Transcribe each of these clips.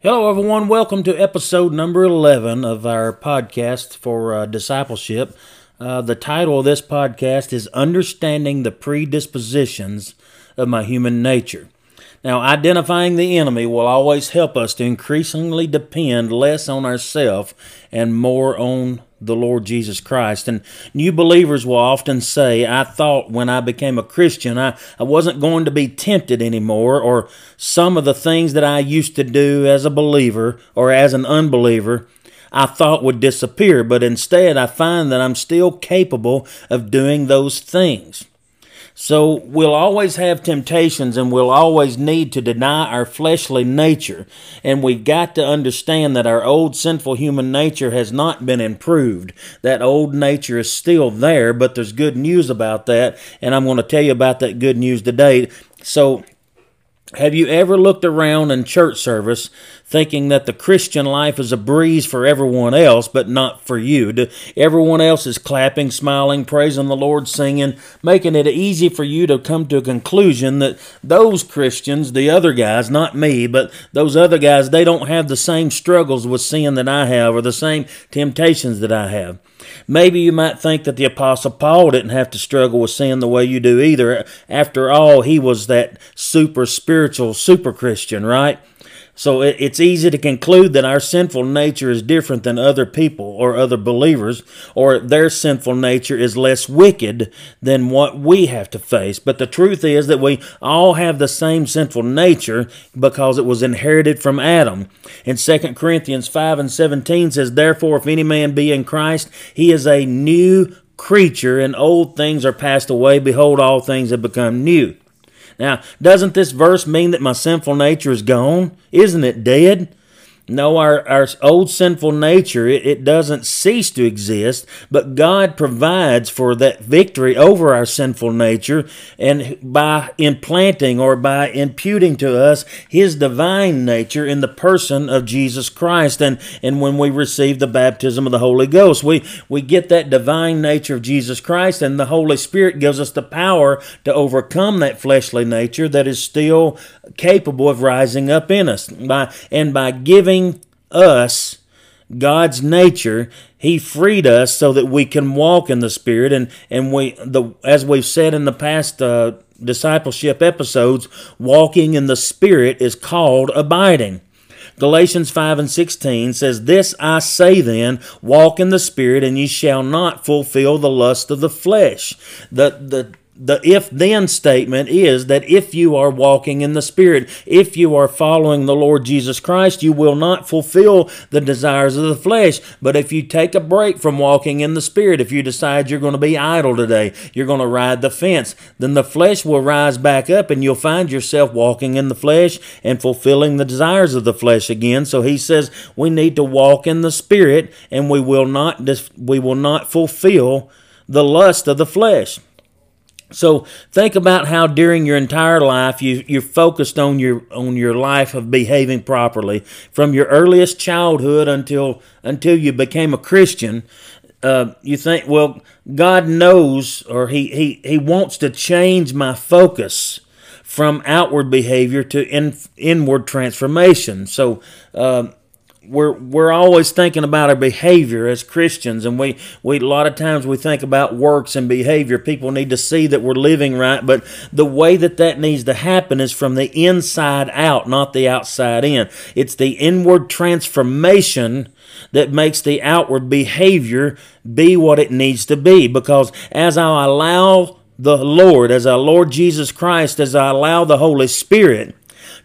Hello, everyone. Welcome to episode number 11 of our podcast for uh, discipleship. Uh, the title of this podcast is Understanding the Predispositions of My Human Nature. Now, identifying the enemy will always help us to increasingly depend less on ourselves and more on the Lord Jesus Christ. And new believers will often say, I thought when I became a Christian, I, I wasn't going to be tempted anymore, or some of the things that I used to do as a believer or as an unbeliever. I thought would disappear, but instead I find that I'm still capable of doing those things. So we'll always have temptations and we'll always need to deny our fleshly nature. And we've got to understand that our old sinful human nature has not been improved. That old nature is still there, but there's good news about that. And I'm going to tell you about that good news today. So have you ever looked around in church service thinking that the Christian life is a breeze for everyone else, but not for you? Everyone else is clapping, smiling, praising the Lord, singing, making it easy for you to come to a conclusion that those Christians, the other guys, not me, but those other guys, they don't have the same struggles with sin that I have or the same temptations that I have. Maybe you might think that the Apostle Paul didn't have to struggle with sin the way you do either. After all, he was that super spiritual, super Christian, right? So it's easy to conclude that our sinful nature is different than other people or other believers, or their sinful nature is less wicked than what we have to face. But the truth is that we all have the same sinful nature because it was inherited from Adam. In 2 Corinthians 5 and 17 says, Therefore, if any man be in Christ, he is a new creature, and old things are passed away. Behold, all things have become new. Now, doesn't this verse mean that my sinful nature is gone? Isn't it dead? No, our, our old sinful nature, it, it doesn't cease to exist, but God provides for that victory over our sinful nature and by implanting or by imputing to us His divine nature in the person of Jesus Christ. And, and when we receive the baptism of the Holy Ghost, we, we get that divine nature of Jesus Christ, and the Holy Spirit gives us the power to overcome that fleshly nature that is still capable of rising up in us. By, and by giving us God's nature, He freed us so that we can walk in the Spirit. And, and we, the, as we've said in the past uh, discipleship episodes, walking in the Spirit is called abiding. Galatians 5 and 16 says, This I say then, walk in the Spirit, and ye shall not fulfill the lust of the flesh. The, the the if then statement is that if you are walking in the Spirit, if you are following the Lord Jesus Christ, you will not fulfill the desires of the flesh. But if you take a break from walking in the Spirit, if you decide you're going to be idle today, you're going to ride the fence, then the flesh will rise back up and you'll find yourself walking in the flesh and fulfilling the desires of the flesh again. So he says we need to walk in the Spirit and we will not, we will not fulfill the lust of the flesh. So think about how during your entire life you you're focused on your on your life of behaving properly from your earliest childhood until until you became a Christian. Uh, you think, well, God knows, or he, he, he wants to change my focus from outward behavior to in, inward transformation. So, uh, we're we're always thinking about our behavior as Christians, and we we a lot of times we think about works and behavior. People need to see that we're living right, but the way that that needs to happen is from the inside out, not the outside in. It's the inward transformation that makes the outward behavior be what it needs to be. Because as I allow the Lord, as our Lord Jesus Christ, as I allow the Holy Spirit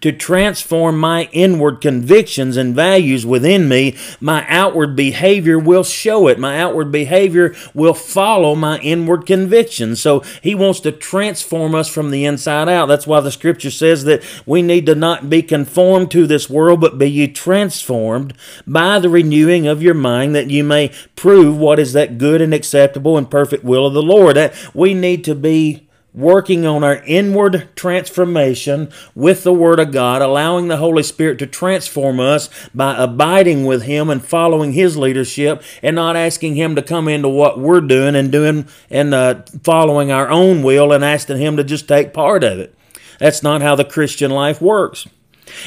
to transform my inward convictions and values within me, my outward behavior will show it. My outward behavior will follow my inward convictions. So he wants to transform us from the inside out. That's why the scripture says that we need to not be conformed to this world, but be ye transformed by the renewing of your mind that you may prove what is that good and acceptable and perfect will of the Lord. That we need to be working on our inward transformation with the Word of God, allowing the Holy Spirit to transform us by abiding with Him and following His leadership, and not asking Him to come into what we're doing and doing and uh, following our own will and asking Him to just take part of it. That's not how the Christian life works.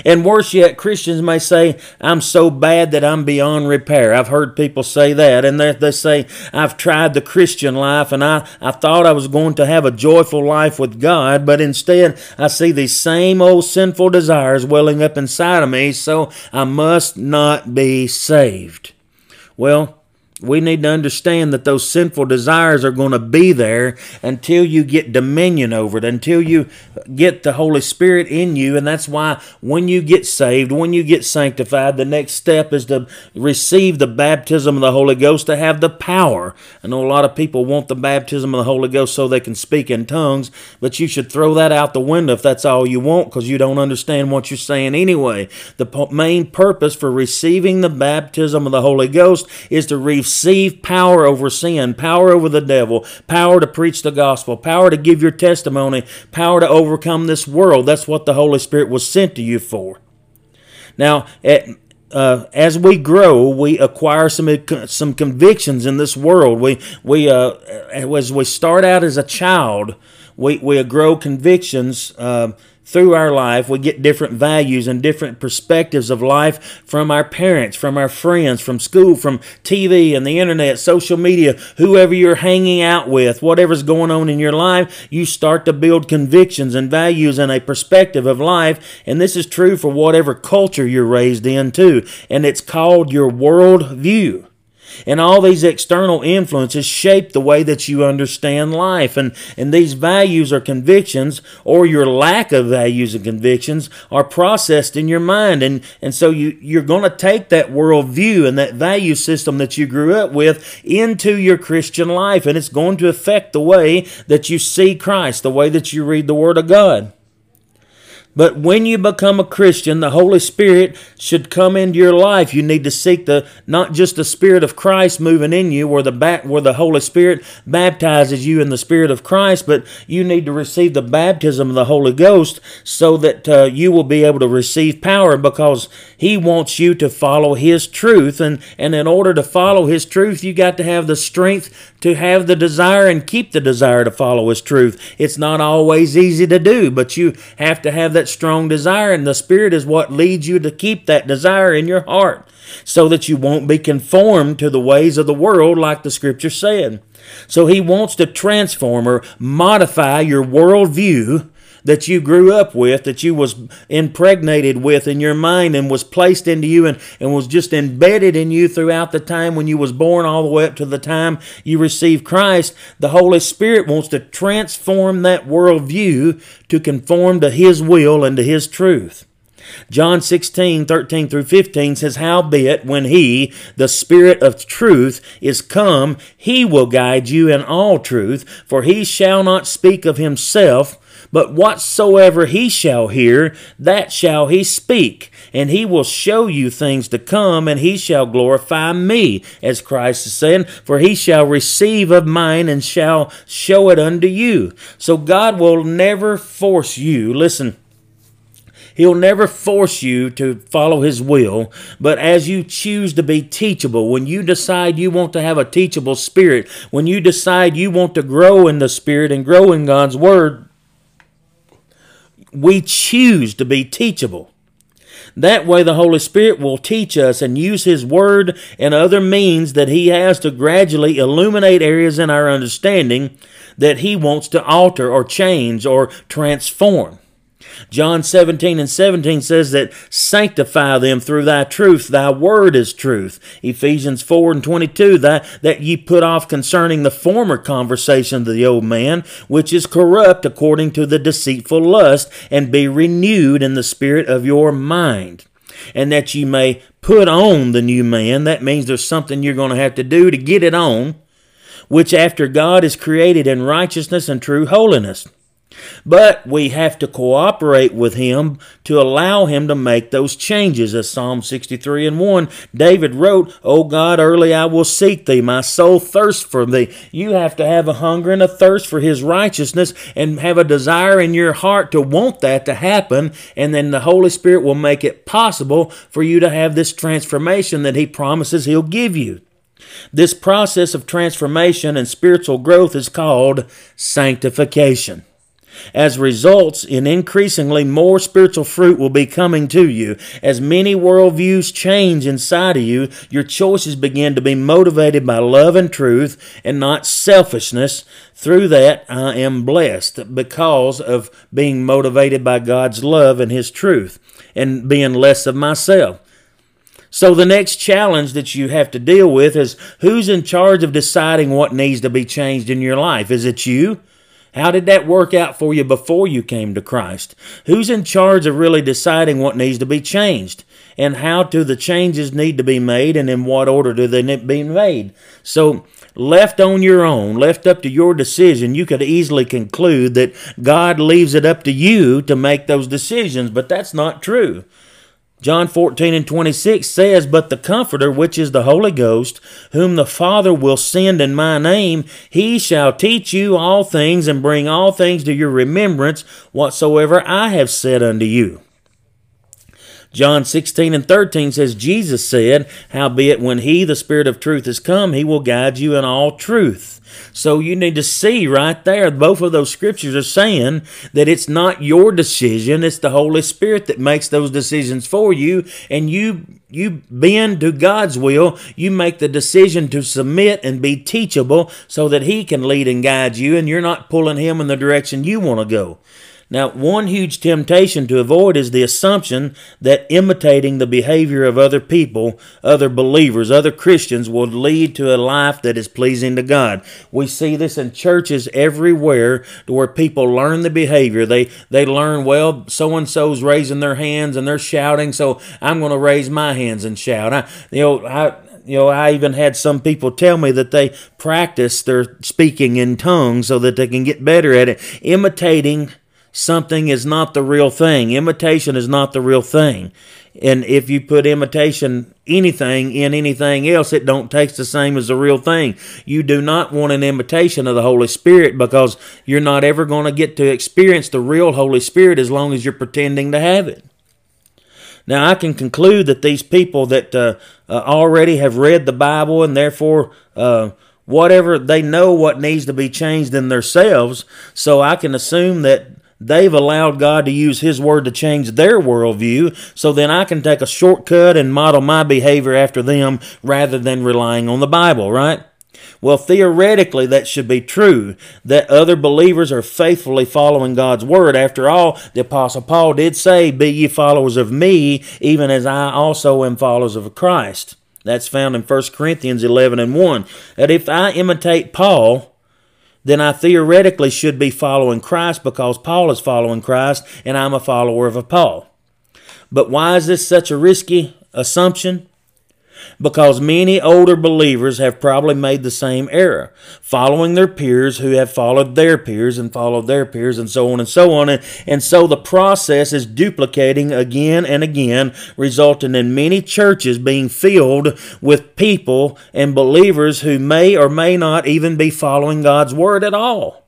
And worse yet, Christians may say, I'm so bad that I'm beyond repair. I've heard people say that. And they, they say, I've tried the Christian life and I, I thought I was going to have a joyful life with God, but instead I see these same old sinful desires welling up inside of me, so I must not be saved. Well, we need to understand that those sinful desires are going to be there until you get dominion over it, until you get the Holy Spirit in you. And that's why when you get saved, when you get sanctified, the next step is to receive the baptism of the Holy Ghost to have the power. I know a lot of people want the baptism of the Holy Ghost so they can speak in tongues, but you should throw that out the window if that's all you want because you don't understand what you're saying anyway. The main purpose for receiving the baptism of the Holy Ghost is to receive receive power over sin, power over the devil, power to preach the gospel, power to give your testimony, power to overcome this world. That's what the Holy Spirit was sent to you for. Now, at, uh, as we grow, we acquire some some convictions in this world. We we uh, as we start out as a child, we we grow convictions. Uh, through our life, we get different values and different perspectives of life from our parents, from our friends, from school, from TV and the internet, social media, whoever you're hanging out with, whatever's going on in your life, you start to build convictions and values and a perspective of life. And this is true for whatever culture you're raised in, too. And it's called your world view. And all these external influences shape the way that you understand life. And, and these values or convictions, or your lack of values and convictions, are processed in your mind. And, and so you, you're going to take that worldview and that value system that you grew up with into your Christian life. And it's going to affect the way that you see Christ, the way that you read the Word of God. But when you become a Christian, the Holy Spirit should come into your life. You need to seek the not just the Spirit of Christ moving in you, where the back where the Holy Spirit baptizes you in the Spirit of Christ, but you need to receive the baptism of the Holy Ghost so that uh, you will be able to receive power because He wants you to follow His truth, and and in order to follow His truth, you got to have the strength to have the desire and keep the desire to follow His truth. It's not always easy to do, but you have to have that that strong desire, and the Spirit is what leads you to keep that desire in your heart so that you won't be conformed to the ways of the world, like the Scripture said. So He wants to transform or modify your worldview that you grew up with, that you was impregnated with in your mind and was placed into you and, and was just embedded in you throughout the time when you was born all the way up to the time you received Christ, the Holy Spirit wants to transform that worldview to conform to His will and to His truth. John 16, 13 through 15 says, Howbeit, when he, the Spirit of truth, is come, he will guide you in all truth, for he shall not speak of himself, but whatsoever he shall hear, that shall he speak, and he will show you things to come, and he shall glorify me, as Christ is saying, for he shall receive of mine and shall show it unto you. So God will never force you. Listen. He'll never force you to follow His will, but as you choose to be teachable, when you decide you want to have a teachable spirit, when you decide you want to grow in the Spirit and grow in God's Word, we choose to be teachable. That way, the Holy Spirit will teach us and use His Word and other means that He has to gradually illuminate areas in our understanding that He wants to alter or change or transform. John 17 and 17 says that sanctify them through thy truth. Thy word is truth. Ephesians 4 and 22, that, that ye put off concerning the former conversation of the old man, which is corrupt according to the deceitful lust, and be renewed in the spirit of your mind. And that ye may put on the new man. That means there's something you're going to have to do to get it on, which after God is created in righteousness and true holiness. But we have to cooperate with him to allow him to make those changes. As Psalm 63 and 1, David wrote, O God, early I will seek thee. My soul thirsts for thee. You have to have a hunger and a thirst for his righteousness and have a desire in your heart to want that to happen. And then the Holy Spirit will make it possible for you to have this transformation that he promises he'll give you. This process of transformation and spiritual growth is called sanctification. As results in increasingly more spiritual fruit will be coming to you. As many worldviews change inside of you, your choices begin to be motivated by love and truth and not selfishness. Through that, I am blessed because of being motivated by God's love and His truth and being less of myself. So the next challenge that you have to deal with is who's in charge of deciding what needs to be changed in your life? Is it you? How did that work out for you before you came to Christ? Who's in charge of really deciding what needs to be changed? And how do the changes need to be made and in what order do they need to be made? So, left on your own, left up to your decision, you could easily conclude that God leaves it up to you to make those decisions, but that's not true. John 14 and 26 says, But the Comforter, which is the Holy Ghost, whom the Father will send in my name, he shall teach you all things and bring all things to your remembrance whatsoever I have said unto you. John 16 and 13 says, Jesus said, Howbeit, when he, the Spirit of truth, is come, he will guide you in all truth. So you need to see right there, both of those scriptures are saying that it's not your decision, it's the Holy Spirit that makes those decisions for you, and you you bend to God's will, you make the decision to submit and be teachable so that He can lead and guide you, and you're not pulling Him in the direction you want to go. Now, one huge temptation to avoid is the assumption that imitating the behavior of other people, other believers, other Christians will lead to a life that is pleasing to God. We see this in churches everywhere where people learn the behavior. They they learn, well, so and so's raising their hands and they're shouting, so I'm going to raise my hands and shout. I, you know, I you know, I even had some people tell me that they practice their speaking in tongues so that they can get better at it. Imitating something is not the real thing. Imitation is not the real thing. And if you put imitation anything in anything else, it don't taste the same as the real thing. You do not want an imitation of the Holy Spirit because you're not ever going to get to experience the real Holy Spirit as long as you're pretending to have it. Now, I can conclude that these people that uh, uh, already have read the Bible and therefore uh, whatever they know what needs to be changed in themselves, so I can assume that They've allowed God to use His Word to change their worldview, so then I can take a shortcut and model my behavior after them rather than relying on the Bible, right? Well, theoretically, that should be true, that other believers are faithfully following God's Word. After all, the Apostle Paul did say, Be ye followers of me, even as I also am followers of Christ. That's found in 1 Corinthians 11 and 1. That if I imitate Paul, then I theoretically should be following Christ because Paul is following Christ and I'm a follower of Paul. But why is this such a risky assumption? Because many older believers have probably made the same error, following their peers who have followed their peers and followed their peers and so on and so on. And, and so the process is duplicating again and again, resulting in many churches being filled with people and believers who may or may not even be following God's Word at all.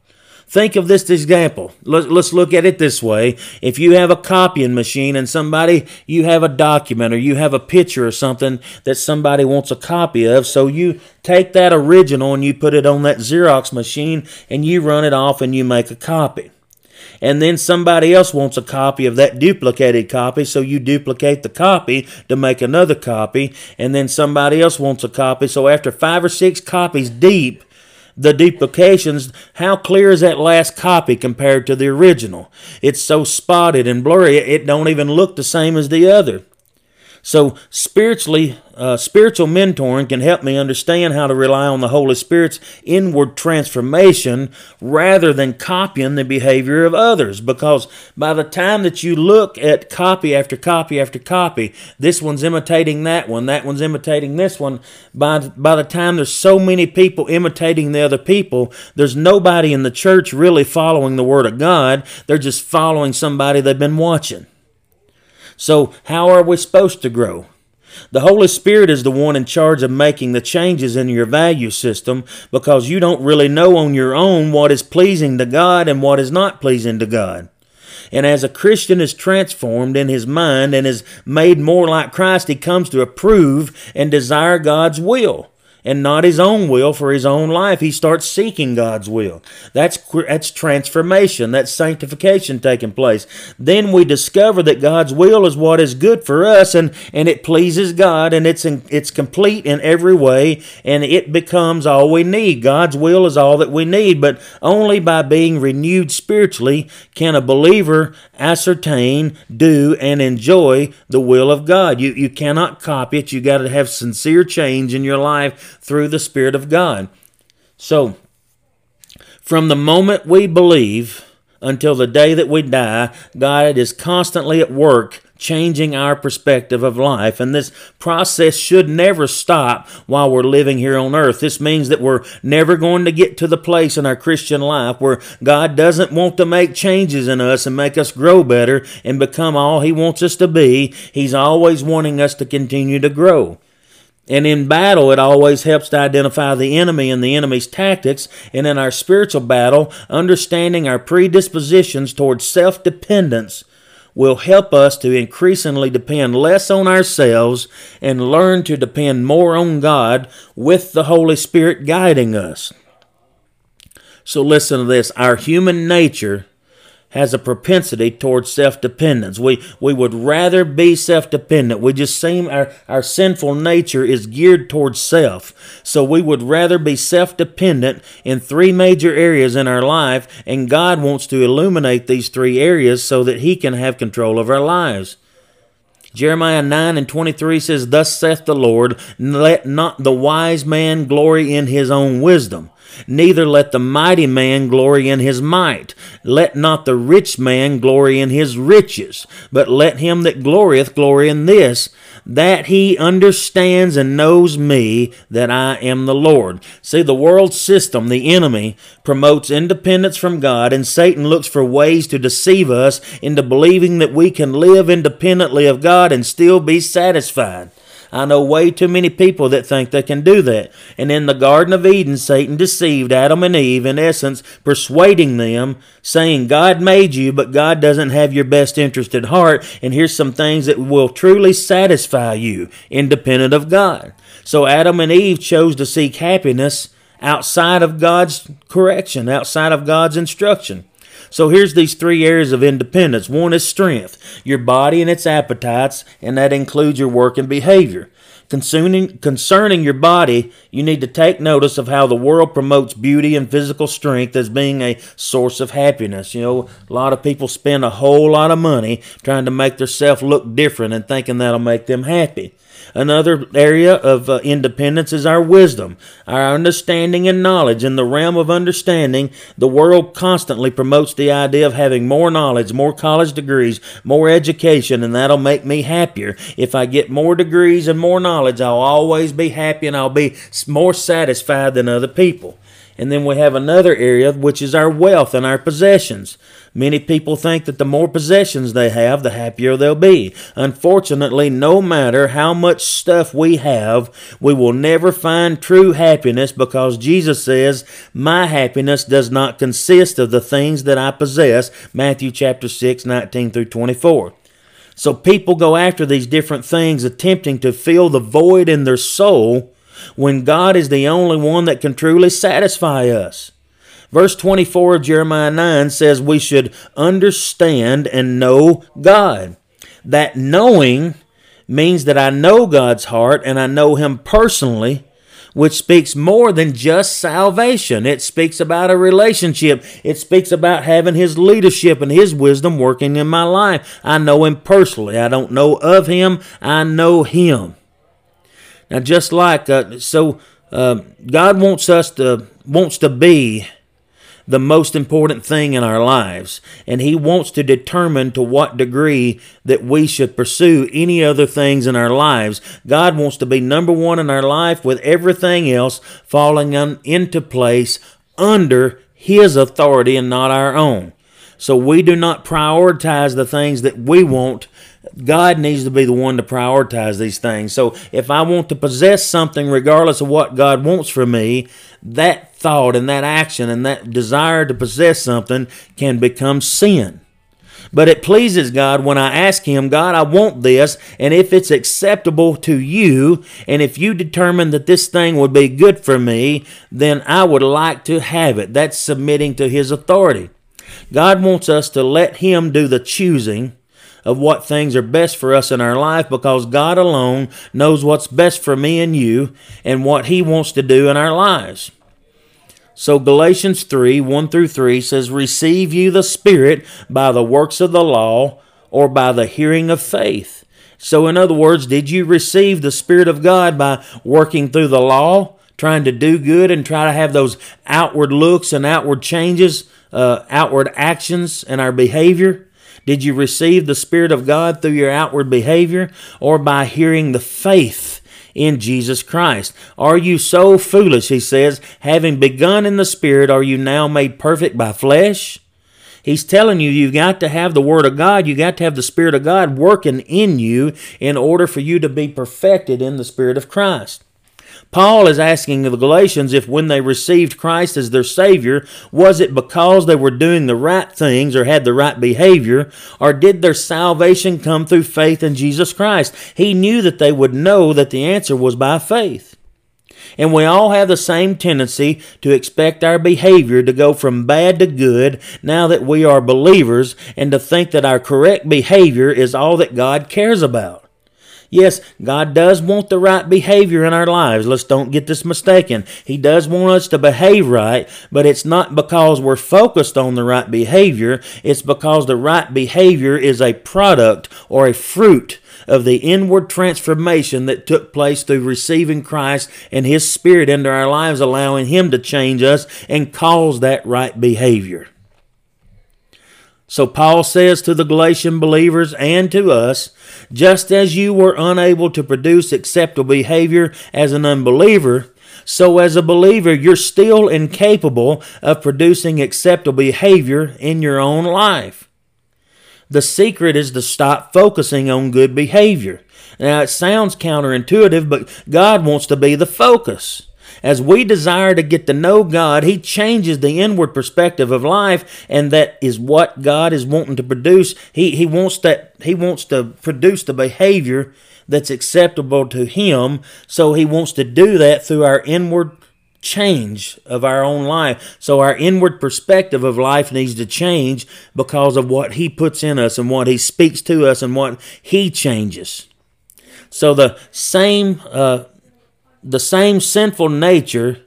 Think of this example. Let's look at it this way. If you have a copying machine and somebody, you have a document or you have a picture or something that somebody wants a copy of, so you take that original and you put it on that Xerox machine and you run it off and you make a copy and then somebody else wants a copy of that duplicated copy, so you duplicate the copy to make another copy, and then somebody else wants a copy. So after five or six copies deep, the duplications, how clear is that last copy compared to the original? It's so spotted and blurry, it don't even look the same as the other. So spiritually, uh, spiritual mentoring can help me understand how to rely on the Holy Spirit's inward transformation rather than copying the behavior of others. Because by the time that you look at copy after copy after copy, this one's imitating that one, that one's imitating this one. By by the time there's so many people imitating the other people, there's nobody in the church really following the Word of God. They're just following somebody they've been watching. So, how are we supposed to grow? The Holy Spirit is the one in charge of making the changes in your value system because you don't really know on your own what is pleasing to God and what is not pleasing to God. And as a Christian is transformed in his mind and is made more like Christ, he comes to approve and desire God's will. And not his own will for his own life. He starts seeking God's will. That's that's transformation. That's sanctification taking place. Then we discover that God's will is what is good for us, and and it pleases God, and it's in, it's complete in every way, and it becomes all we need. God's will is all that we need, but only by being renewed spiritually can a believer ascertain, do, and enjoy the will of God. You you cannot copy it. You got to have sincere change in your life through the Spirit of God. So, from the moment we believe until the day that we die, God is constantly at work changing our perspective of life. And this process should never stop while we're living here on earth. This means that we're never going to get to the place in our Christian life where God doesn't want to make changes in us and make us grow better and become all He wants us to be. He's always wanting us to continue to grow. And in battle, it always helps to identify the enemy and the enemy's tactics. And in our spiritual battle, understanding our predispositions towards self dependence will help us to increasingly depend less on ourselves and learn to depend more on God with the Holy Spirit guiding us. So, listen to this our human nature has a propensity towards self-dependence. We we would rather be self-dependent. We just seem our, our sinful nature is geared towards self. So we would rather be self-dependent in three major areas in our life, and God wants to illuminate these three areas so that He can have control of our lives. Jeremiah 9 and 23 says, Thus saith the Lord, let not the wise man glory in his own wisdom Neither let the mighty man glory in his might. Let not the rich man glory in his riches. But let him that glorieth glory in this, that he understands and knows me, that I am the Lord. See, the world system, the enemy, promotes independence from God, and Satan looks for ways to deceive us into believing that we can live independently of God and still be satisfied. I know way too many people that think they can do that. And in the Garden of Eden, Satan deceived Adam and Eve, in essence, persuading them, saying, God made you, but God doesn't have your best interest at heart, and here's some things that will truly satisfy you, independent of God. So Adam and Eve chose to seek happiness outside of God's correction, outside of God's instruction. So here's these three areas of independence. One is strength, your body and its appetites, and that includes your work and behavior. Concerning, concerning your body, you need to take notice of how the world promotes beauty and physical strength as being a source of happiness. You know, a lot of people spend a whole lot of money trying to make themselves look different and thinking that'll make them happy. Another area of uh, independence is our wisdom, our understanding and knowledge. In the realm of understanding, the world constantly promotes the idea of having more knowledge, more college degrees, more education, and that'll make me happier. If I get more degrees and more knowledge, I'll always be happy and I'll be more satisfied than other people. And then we have another area, which is our wealth and our possessions. Many people think that the more possessions they have, the happier they'll be. Unfortunately, no matter how much stuff we have, we will never find true happiness because Jesus says, My happiness does not consist of the things that I possess. Matthew chapter 6, 19 through 24. So people go after these different things, attempting to fill the void in their soul when God is the only one that can truly satisfy us. Verse 24 of Jeremiah 9 says we should understand and know God. That knowing means that I know God's heart and I know Him personally, which speaks more than just salvation. It speaks about a relationship. It speaks about having His leadership and His wisdom working in my life. I know Him personally. I don't know of Him, I know Him. Now, just like uh, so, uh, God wants us to wants to be the most important thing in our lives, and He wants to determine to what degree that we should pursue any other things in our lives. God wants to be number one in our life, with everything else falling into place under His authority and not our own. So we do not prioritize the things that we want. God needs to be the one to prioritize these things. So if I want to possess something, regardless of what God wants for me, that thought and that action and that desire to possess something can become sin. But it pleases God when I ask Him, God, I want this, and if it's acceptable to you, and if you determine that this thing would be good for me, then I would like to have it. That's submitting to His authority. God wants us to let Him do the choosing of what things are best for us in our life because God alone knows what's best for me and you and what He wants to do in our lives. So Galatians 3 1 through 3 says, Receive you the Spirit by the works of the law or by the hearing of faith. So, in other words, did you receive the Spirit of God by working through the law, trying to do good and try to have those outward looks and outward changes, uh, outward actions in our behavior? Did you receive the Spirit of God through your outward behavior or by hearing the faith in Jesus Christ? Are you so foolish, he says, having begun in the Spirit, are you now made perfect by flesh? He's telling you, you've got to have the Word of God. You've got to have the Spirit of God working in you in order for you to be perfected in the Spirit of Christ. Paul is asking the Galatians if when they received Christ as their Savior, was it because they were doing the right things or had the right behavior, or did their salvation come through faith in Jesus Christ? He knew that they would know that the answer was by faith. And we all have the same tendency to expect our behavior to go from bad to good now that we are believers and to think that our correct behavior is all that God cares about. Yes, God does want the right behavior in our lives. Let's don't get this mistaken. He does want us to behave right, but it's not because we're focused on the right behavior. It's because the right behavior is a product or a fruit of the inward transformation that took place through receiving Christ and His Spirit into our lives, allowing Him to change us and cause that right behavior. So Paul says to the Galatian believers and to us, just as you were unable to produce acceptable behavior as an unbeliever, so as a believer, you're still incapable of producing acceptable behavior in your own life. The secret is to stop focusing on good behavior. Now, it sounds counterintuitive, but God wants to be the focus. As we desire to get to know God, He changes the inward perspective of life, and that is what God is wanting to produce. He, he wants that He wants to produce the behavior that's acceptable to Him. So He wants to do that through our inward change of our own life. So our inward perspective of life needs to change because of what He puts in us and what He speaks to us and what He changes. So the same uh, the same sinful nature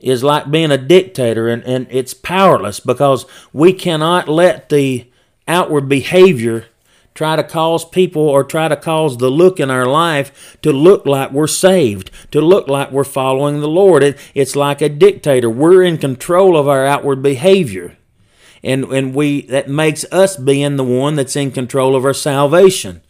is like being a dictator and, and it's powerless because we cannot let the outward behavior try to cause people or try to cause the look in our life to look like we're saved, to look like we're following the Lord. It, it's like a dictator. We're in control of our outward behavior. And, and we that makes us being the one that's in control of our salvation.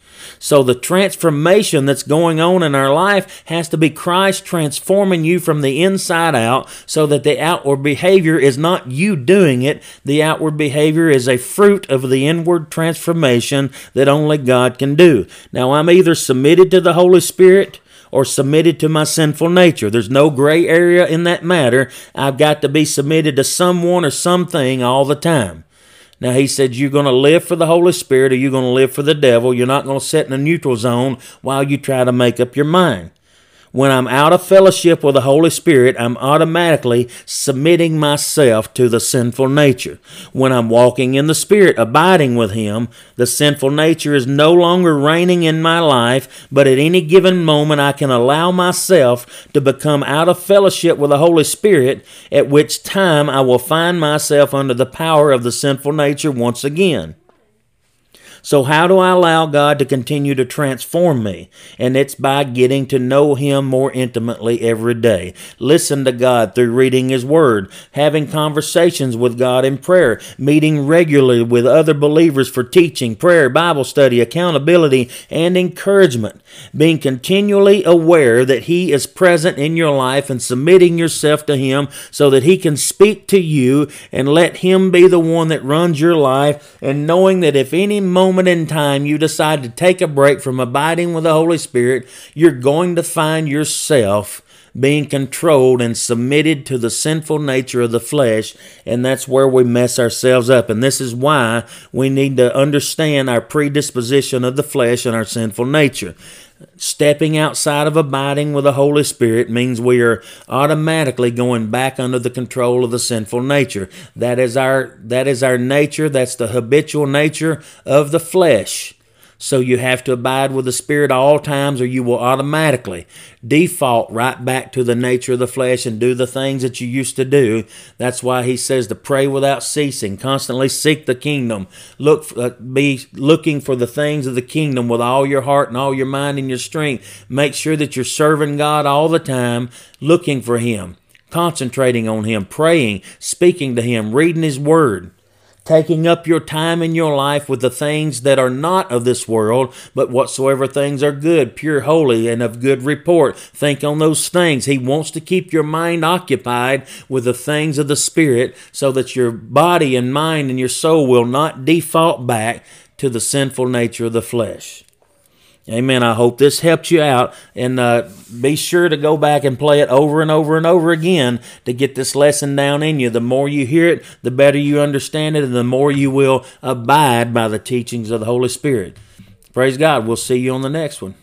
So the transformation that's going on in our life has to be Christ transforming you from the inside out so that the outward behavior is not you doing it. The outward behavior is a fruit of the inward transformation that only God can do. Now I'm either submitted to the Holy Spirit or submitted to my sinful nature. There's no gray area in that matter. I've got to be submitted to someone or something all the time. Now, he said, You're going to live for the Holy Spirit or you're going to live for the devil. You're not going to sit in a neutral zone while you try to make up your mind. When I'm out of fellowship with the Holy Spirit, I'm automatically submitting myself to the sinful nature. When I'm walking in the Spirit, abiding with Him, the sinful nature is no longer reigning in my life, but at any given moment I can allow myself to become out of fellowship with the Holy Spirit, at which time I will find myself under the power of the sinful nature once again. So, how do I allow God to continue to transform me? And it's by getting to know Him more intimately every day. Listen to God through reading His Word, having conversations with God in prayer, meeting regularly with other believers for teaching, prayer, Bible study, accountability, and encouragement. Being continually aware that He is present in your life and submitting yourself to Him so that He can speak to you and let Him be the one that runs your life, and knowing that if any moment moment in time you decide to take a break from abiding with the Holy Spirit, you're going to find yourself being controlled and submitted to the sinful nature of the flesh, and that's where we mess ourselves up. And this is why we need to understand our predisposition of the flesh and our sinful nature. Stepping outside of abiding with the Holy Spirit means we are automatically going back under the control of the sinful nature. That is our that is our nature, that's the habitual nature of the flesh. So you have to abide with the Spirit at all times, or you will automatically default right back to the nature of the flesh and do the things that you used to do. That's why he says to pray without ceasing, constantly seek the kingdom, look, uh, be looking for the things of the kingdom with all your heart and all your mind and your strength. Make sure that you're serving God all the time, looking for Him, concentrating on Him, praying, speaking to Him, reading His Word taking up your time in your life with the things that are not of this world, but whatsoever things are good, pure, holy, and of good report. Think on those things. He wants to keep your mind occupied with the things of the Spirit so that your body and mind and your soul will not default back to the sinful nature of the flesh. Amen. I hope this helped you out. And uh, be sure to go back and play it over and over and over again to get this lesson down in you. The more you hear it, the better you understand it, and the more you will abide by the teachings of the Holy Spirit. Praise God. We'll see you on the next one.